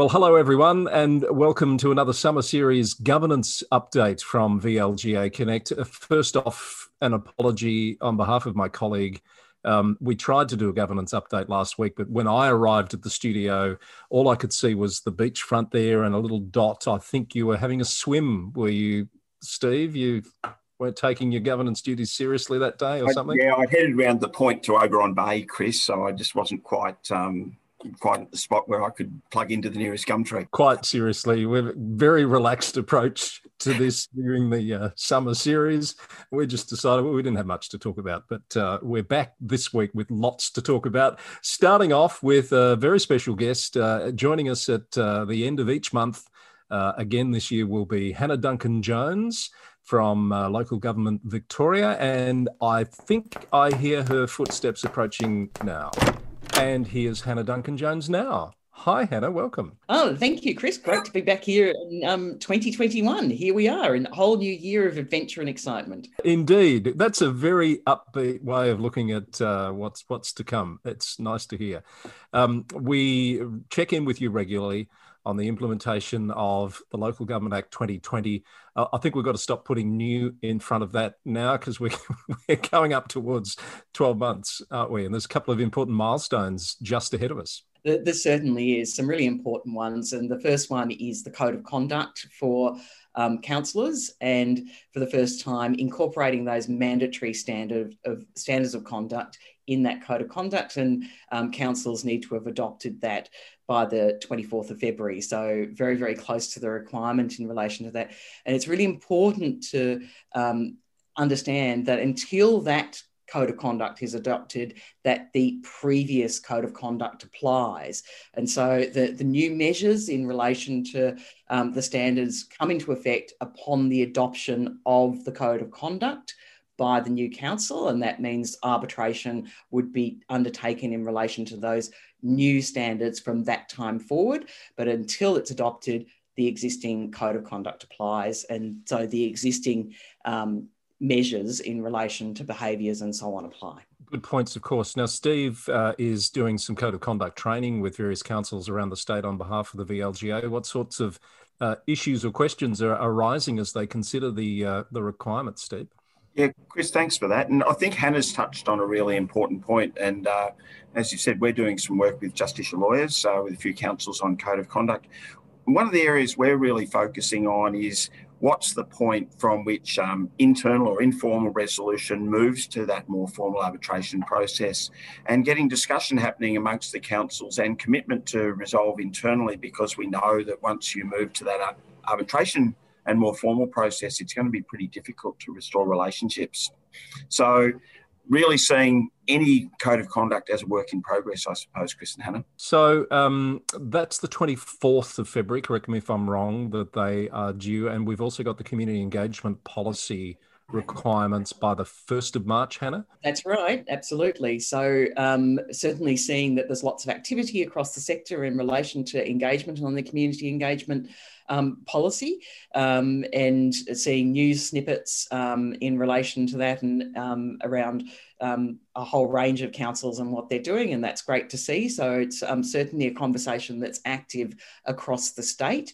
Well, hello everyone, and welcome to another summer series governance update from VLGA Connect. Uh, first off, an apology on behalf of my colleague. Um, we tried to do a governance update last week, but when I arrived at the studio, all I could see was the beachfront there and a little dot. I think you were having a swim. Were you, Steve? You weren't taking your governance duties seriously that day or something? I, yeah, I headed around the point to Oberon Bay, Chris, so I just wasn't quite um, quite at the spot where I could plug into the nearest gum tree. Quite seriously, we're very relaxed approach to this during the uh, summer series. We just decided well, we didn't have much to talk about, but uh, we're back this week with lots to talk about. Starting off with a very special guest uh, joining us at uh, the end of each month. Uh, again, this year will be Hannah Duncan Jones from uh, local government Victoria, and I think I hear her footsteps approaching now. And here's Hannah Duncan Jones now. Hi, Hannah. Welcome. Oh, thank you, Chris. Great to be back here in um, 2021. Here we are in a whole new year of adventure and excitement. Indeed, that's a very upbeat way of looking at uh, what's what's to come. It's nice to hear. Um, we check in with you regularly on the implementation of the Local Government Act 2020. Uh, I think we've got to stop putting new in front of that now because we, we're going up towards 12 months, aren't we? And there's a couple of important milestones just ahead of us. There certainly is some really important ones. And the first one is the Code of Conduct for um, councillors, and for the first time, incorporating those mandatory standard of standards of conduct in that code of conduct. And um, councils need to have adopted that by the 24th of February. So, very, very close to the requirement in relation to that. And it's really important to um, understand that until that code of conduct is adopted, that the previous code of conduct applies. And so the, the new measures in relation to um, the standards come into effect upon the adoption of the code of conduct by the new council, and that means arbitration would be undertaken in relation to those new standards from that time forward. But until it's adopted, the existing code of conduct applies, and so the existing um, measures in relation to behaviours and so on apply. Good points, of course. Now, Steve uh, is doing some code of conduct training with various councils around the state on behalf of the VLGA. What sorts of uh, issues or questions are arising as they consider the uh, the requirements, Steve? Yeah, Chris, thanks for that. And I think Hannah's touched on a really important point. And uh, as you said, we're doing some work with Justitia lawyers, uh, with a few councils on code of conduct. One of the areas we're really focusing on is what's the point from which um, internal or informal resolution moves to that more formal arbitration process and getting discussion happening amongst the councils and commitment to resolve internally because we know that once you move to that arbitration and more formal process, it's going to be pretty difficult to restore relationships. So, really seeing any code of conduct as a work in progress, I suppose, Chris and Hannah. So um, that's the 24th of February, correct me if I'm wrong, that they are due. And we've also got the community engagement policy requirements by the 1st of March, Hannah? That's right, absolutely. So, um, certainly seeing that there's lots of activity across the sector in relation to engagement and on the community engagement um, policy um, and seeing news snippets um, in relation to that and um, around um, a whole range of councils and what they're doing, and that's great to see. So it's certainly a conversation that's active across the state,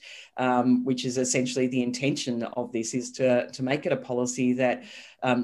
which is essentially the intention of this is to, to make it a policy that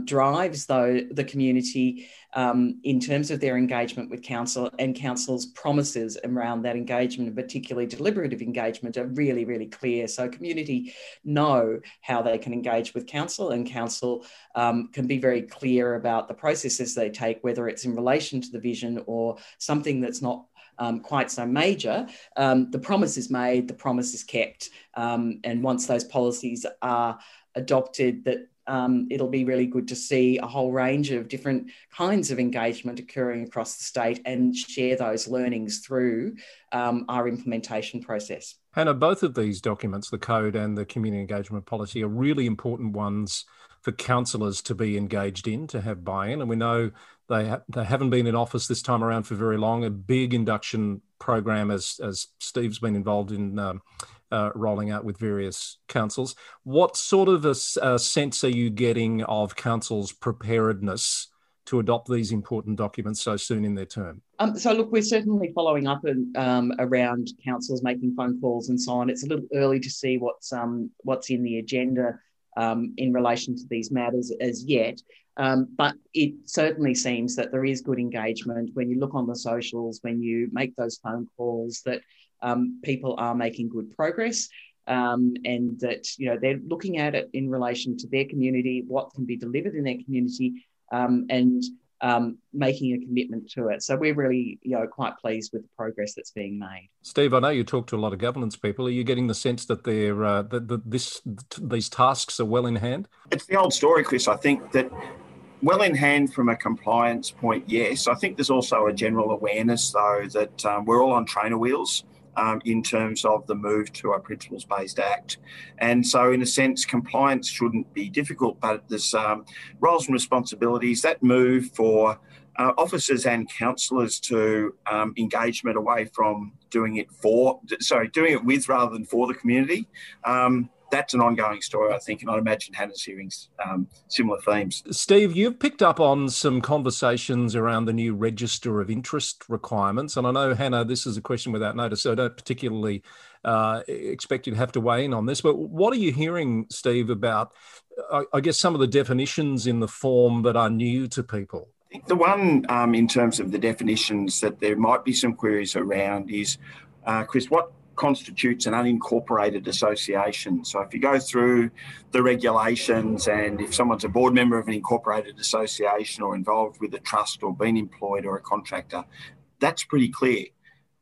drives though the community um, in terms of their engagement with council and council's promises around that engagement, and particularly deliberative engagement, are really, really clear. So community know how they can engage with council, and council um, can be very clear about the processes they take, whether it's in relation to the vision or something that's not um, quite so major, um, the promise is made, the promise is kept. Um, and once those policies are adopted, that um, it'll be really good to see a whole range of different kinds of engagement occurring across the state and share those learnings through um, our implementation process. Hannah, both of these documents, the code and the community engagement policy, are really important ones for councillors to be engaged in, to have buy-in. And we know they ha- they haven't been in office this time around for very long. A big induction program, as as Steve's been involved in um, uh, rolling out with various councils. What sort of a, a, sense are you getting of councils' preparedness to adopt these important documents so soon in their term? Um, so, look, we're certainly following up in, um, around councils making phone calls and so on. It's a little early to see what's um, what's in the agenda um, in relation to these matters as yet. Um, but it certainly seems that there is good engagement when you look on the socials, when you make those phone calls, that um, people are making good progress. Um, and that you know they're looking at it in relation to their community, what can be delivered in their community, um, and um, making a commitment to it. So we're really, you know, quite pleased with the progress that's being made. Steve, I know you talk to a lot of governance people. Are you getting the sense that they're uh, that, that this these tasks are well in hand? It's the old story, Chris. I think that well in hand from a compliance point, yes. I think there's also a general awareness, though, that um, we're all on trainer wheels um, in terms of the move to a principles based act. And so, in a sense, compliance shouldn't be difficult, but there's um, roles and responsibilities that move for uh, officers and councillors to um, engagement away from doing it for, sorry, doing it with rather than for the community. Um, that's an ongoing story, I think, and I'd imagine Hannah's hearing um, similar themes. Steve, you've picked up on some conversations around the new register of interest requirements, and I know Hannah, this is a question without notice, so I don't particularly uh, expect you to have to weigh in on this. But what are you hearing, Steve, about? I, I guess some of the definitions in the form that are new to people. I think the one um, in terms of the definitions that there might be some queries around is, uh, Chris, what constitutes an unincorporated association. So if you go through the regulations and if someone's a board member of an incorporated association or involved with a trust or been employed or a contractor, that's pretty clear.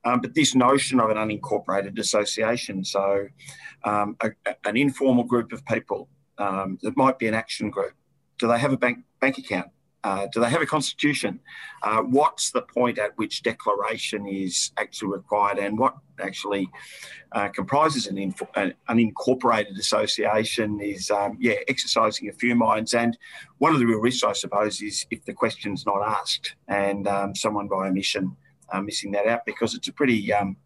Um, but this notion of an unincorporated association, so um, a, an informal group of people um, that might be an action group, do they have a bank bank account? Uh, do they have a constitution? Uh, what's the point at which declaration is actually required, and what actually uh, comprises an, inf- an, unincorporated association is, um, yeah, exercising a few minds. And one of the real risks, I suppose, is if the question's not asked and um, someone by omission uh, missing that out, because it's a pretty um,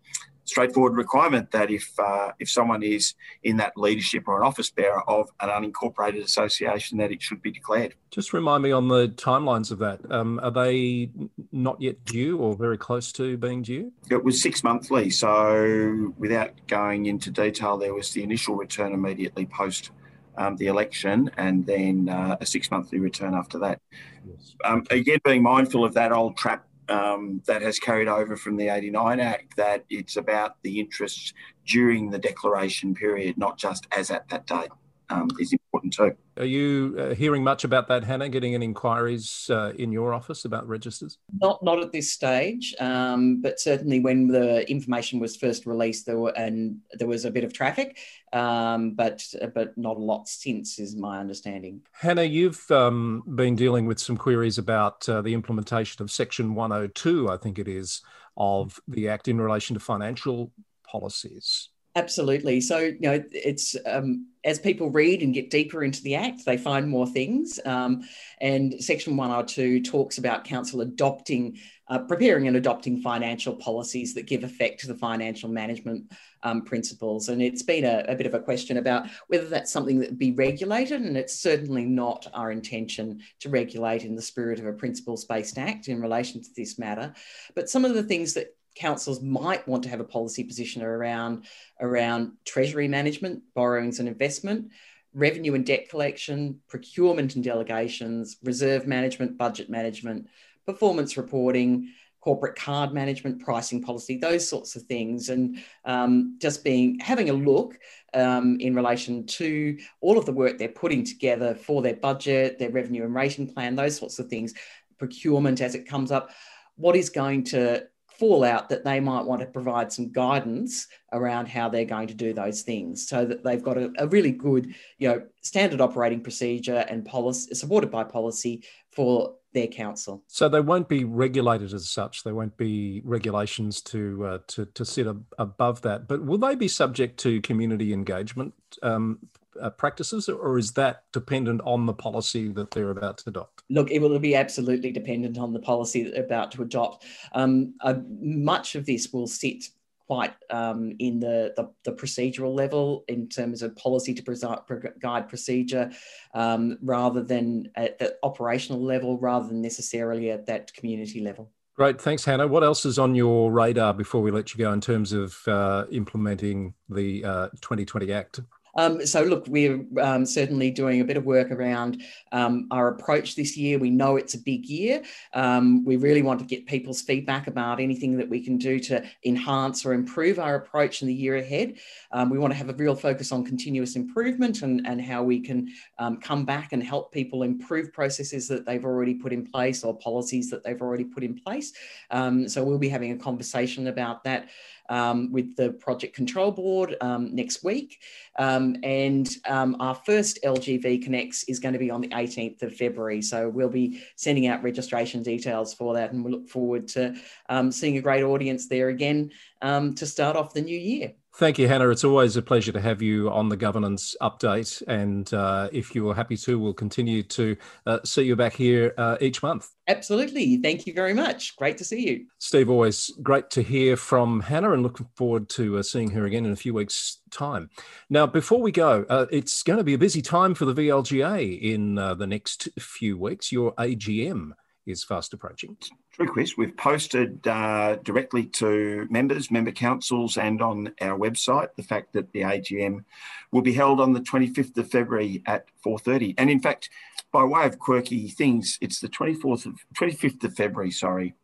straightforward requirement that if uh, if someone is in that leadership or an office bearer of an unincorporated association, that it should be declared. Just remind me on the timelines of that. Um, are they not yet due or very close to being due? It was six monthly. So without going into detail, there was the initial return immediately post. Um, the election and then uh, a six monthly return after that. Yes. Um, again, being mindful of that old trap um, that has carried over from the 89 Act that it's about the interests during the declaration period, not just as at that date, um, is important too. Are you uh, hearing much about that, Hannah? Getting any inquiries uh, in your office about registers? Not, not at this stage, um, but certainly when the information was first released, there were and there was a bit of traffic, um, but but not a lot since, is my understanding. Hannah, you've um, been dealing with some queries about uh, the implementation of Section 102, I think it is, of the Act in relation to financial policies. Absolutely. So, you know, it's um, as people read and get deeper into the Act, they find more things. Um, and Section 102 talks about Council adopting, uh, preparing and adopting financial policies that give effect to the financial management um, principles. And it's been a, a, bit of a question about whether that's something that be regulated. And it's certainly not our intention to regulate in the spirit of a principles based Act in relation to this matter. But some of the things that councils might want to have a policy position around around treasury management, borrowings and investment, revenue and debt collection, procurement and delegations, reserve management, budget management, performance reporting, corporate card management, pricing policy, those sorts of things, and um, just being having a look um, in relation to all of the work they're putting together for their budget, their revenue and rating plan, those sorts of things, procurement as it comes up. What is going to fallout that they might want to provide some guidance around how they're going to do those things so that they've got a, a really good you know standard operating procedure and policy supported by policy for their council so they won't be regulated as such there won't be regulations to uh, to, to sit ab- above that but will they be subject to community engagement um, uh, practices, or is that dependent on the policy that they're about to adopt? Look, it will be absolutely dependent on the policy that they're about to adopt. Um, uh, much of this will sit quite um, in the, the, the, procedural level in terms of policy to guide procedure um, rather than at the operational level rather than necessarily at that community level. Great. Thanks, Hannah. What else is on your radar before we let you go in terms of uh, implementing the uh, 2020 Act? Um, so, look, we're um, certainly doing a bit of work around um, our approach this year. We know it's a big year. Um, we really want to get people's feedback about anything that we can do to enhance or improve our approach in the year ahead. Um, we want to have a real focus on continuous improvement and, and how we can um, come back and help people improve processes that they've already put in place or policies that they've already put in place. so, we'll be having a conversation about that um, with the Project Control Board um, next week. Um, and um, our first LGV Connects is going to be on the 18th of February. So we'll be sending out registration details for that. And we look forward to um, seeing a great audience there again to start off the new year. Thank you, Hannah. It's always a pleasure to have you on the governance update. And uh, if you are happy to, we'll continue to uh, see you back here uh, each month. Absolutely. Thank you very much. Great to see you. Steve, always great to hear from Hannah and looking forward to uh, seeing her again in a few weeks' time. Now, before we go, uh, it's going to be a busy time for the VLGA in uh, the next few weeks. Your AGM is fast approaching. True. We've posted uh, directly to members, member councils, and on our website the fact that the AGM will be held on the 25th of February at 4:30. And in fact, by way of quirky things, it's the 24th of 25th of February. Sorry,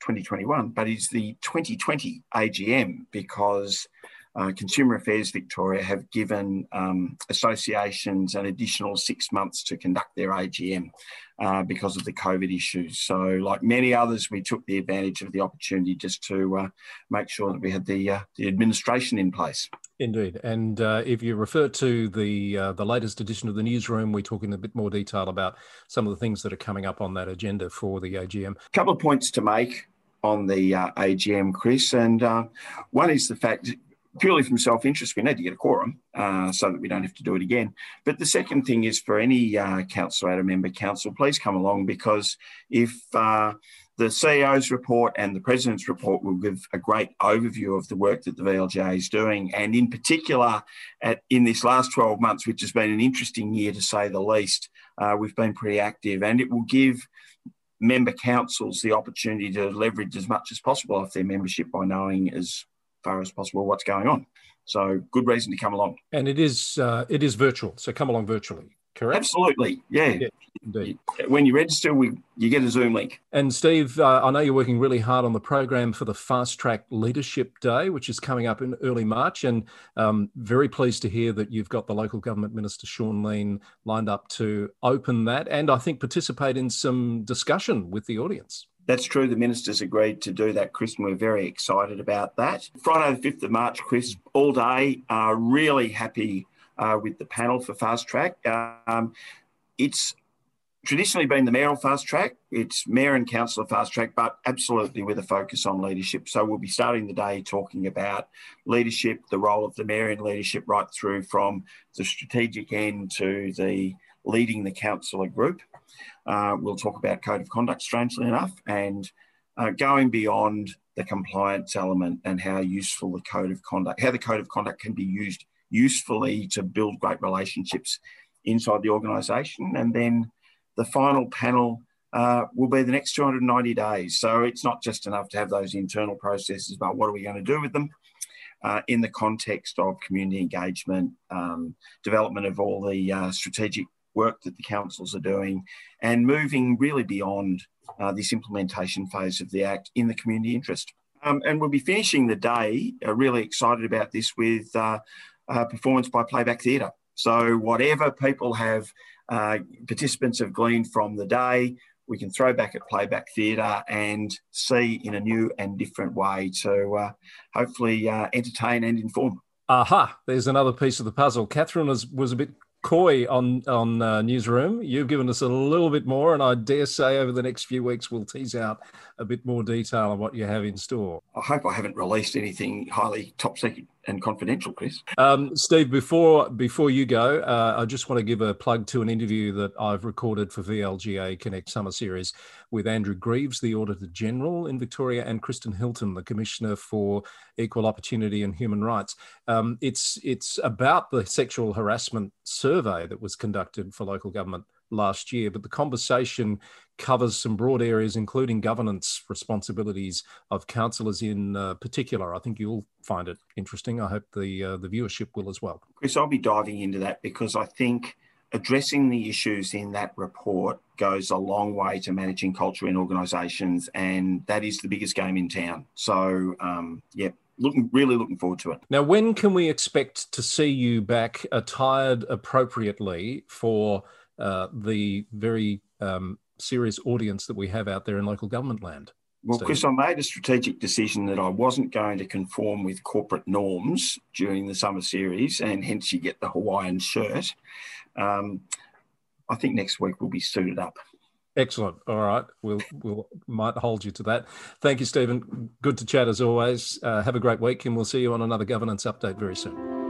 2021, but it's the 2020 AGM because uh, Consumer Affairs Victoria have given um, associations an additional six months to conduct their AGM uh, because of the COVID issues. So, like many others, we took the advantage of the opportunity just to uh, make sure that we had the uh, the administration in place. Indeed, and uh, if you refer to the uh, the latest edition of the newsroom, we talk in a bit more detail about some of the things that are coming up on that agenda for the AGM. A couple of points to make on the uh, AGM, Chris, and uh, one is the fact purely from self-interest, we need to get a quorum uh, so that we don't have to do it again. But the second thing is for any uh, council at a member council, please come along because if uh, the CEO's report and the President's report will give a great overview of the work that the VLGA is doing, and in particular, at, in this last 12 months, which has been an interesting year to say the least, uh, we've been pretty active, and it will give member councils the opportunity to leverage as much as possible off their membership by knowing as far as possible what's going on. So good reason to come along. And it is uh, it is virtual, so come along virtually. Correct. Absolutely, yeah. yeah. Indeed. When you register, we you get a Zoom link. And Steve, uh, I know you're working really hard on the program for the Fast Track Leadership Day, which is coming up in early March, and um, very pleased to hear that you've got the local government minister Shaun Leane lined up to open that, and I think participate in some discussion with the audience. That's true. The ministers agreed to do that, Chris, and we're very excited about that. Friday, the 5th of March, Chris, all day. Uh, really happy uh, with the panel for Fast Track. Um, it's traditionally been the mayoral fast track. It's mayor and councillor fast track, but absolutely with a focus on leadership. So we'll be starting the day talking about leadership, the role of the mayor in leadership, right through from the strategic end to the leading the councillor group. Uh, we'll talk about code of conduct, strangely enough, and uh, going beyond the compliance element and how useful the code of conduct, how the code of conduct can be used usefully to build great relationships inside the organisation. And then the final panel uh, will be the next 290 days. So it's not just enough to have those internal processes, but what are we going to do with them? Uh, in the context of community engagement, um, development of all the uh, strategic work that the councils are doing, and moving really beyond uh, this implementation phase of the Act in the community interest. Um, and we'll be finishing the day, uh, really excited about this, with uh, performance by Playback Theatre. So, whatever people have, uh, participants have gleaned from the day, we can throw back at Playback Theatre and see in a new and different way to uh, hopefully uh, entertain and inform. Aha, there's another piece of the puzzle. Catherine was, was a bit coy on on uh, newsroom. You've given us a little bit more, and I dare say over the next few weeks we'll tease out a bit more detail on what you have in store. I hope I haven't released anything highly top secret and confidential, Chris. Um, Steve, before before you go, uh, I just want to give a plug to an interview that I've recorded for VLGA Connect Summer Series with Andrew Greaves, the Auditor General in Victoria, and Kristen Hilton, the Commissioner for Equal Opportunity and Human Rights. Um, it's it's about the sexual harassment survey that was conducted for local government last year, but the conversation covers some broad areas, including governance responsibilities of councillors in uh, particular. I think you'll find it interesting. I hope the uh, the viewership will as well. Chris, I'll be diving into that because I think addressing the issues in that report goes a long way to managing culture in organisations, and that is the biggest game in town. So, um, yeah, looking really looking forward to it. Now, when can we expect to see you back attired appropriately for uh, the very um, serious audience that we have out there in local government land? Well, Chris, I made a strategic decision that I wasn't going to conform with corporate norms during the summer series, and hence you get the Hawaiian shirt. Um, I think next week we'll be suited up. Excellent. All right, we'll we'll might hold you to that. Thank you, Stephen. Good to chat as always. Uh, have a great week, and we'll see you on another governance update very soon.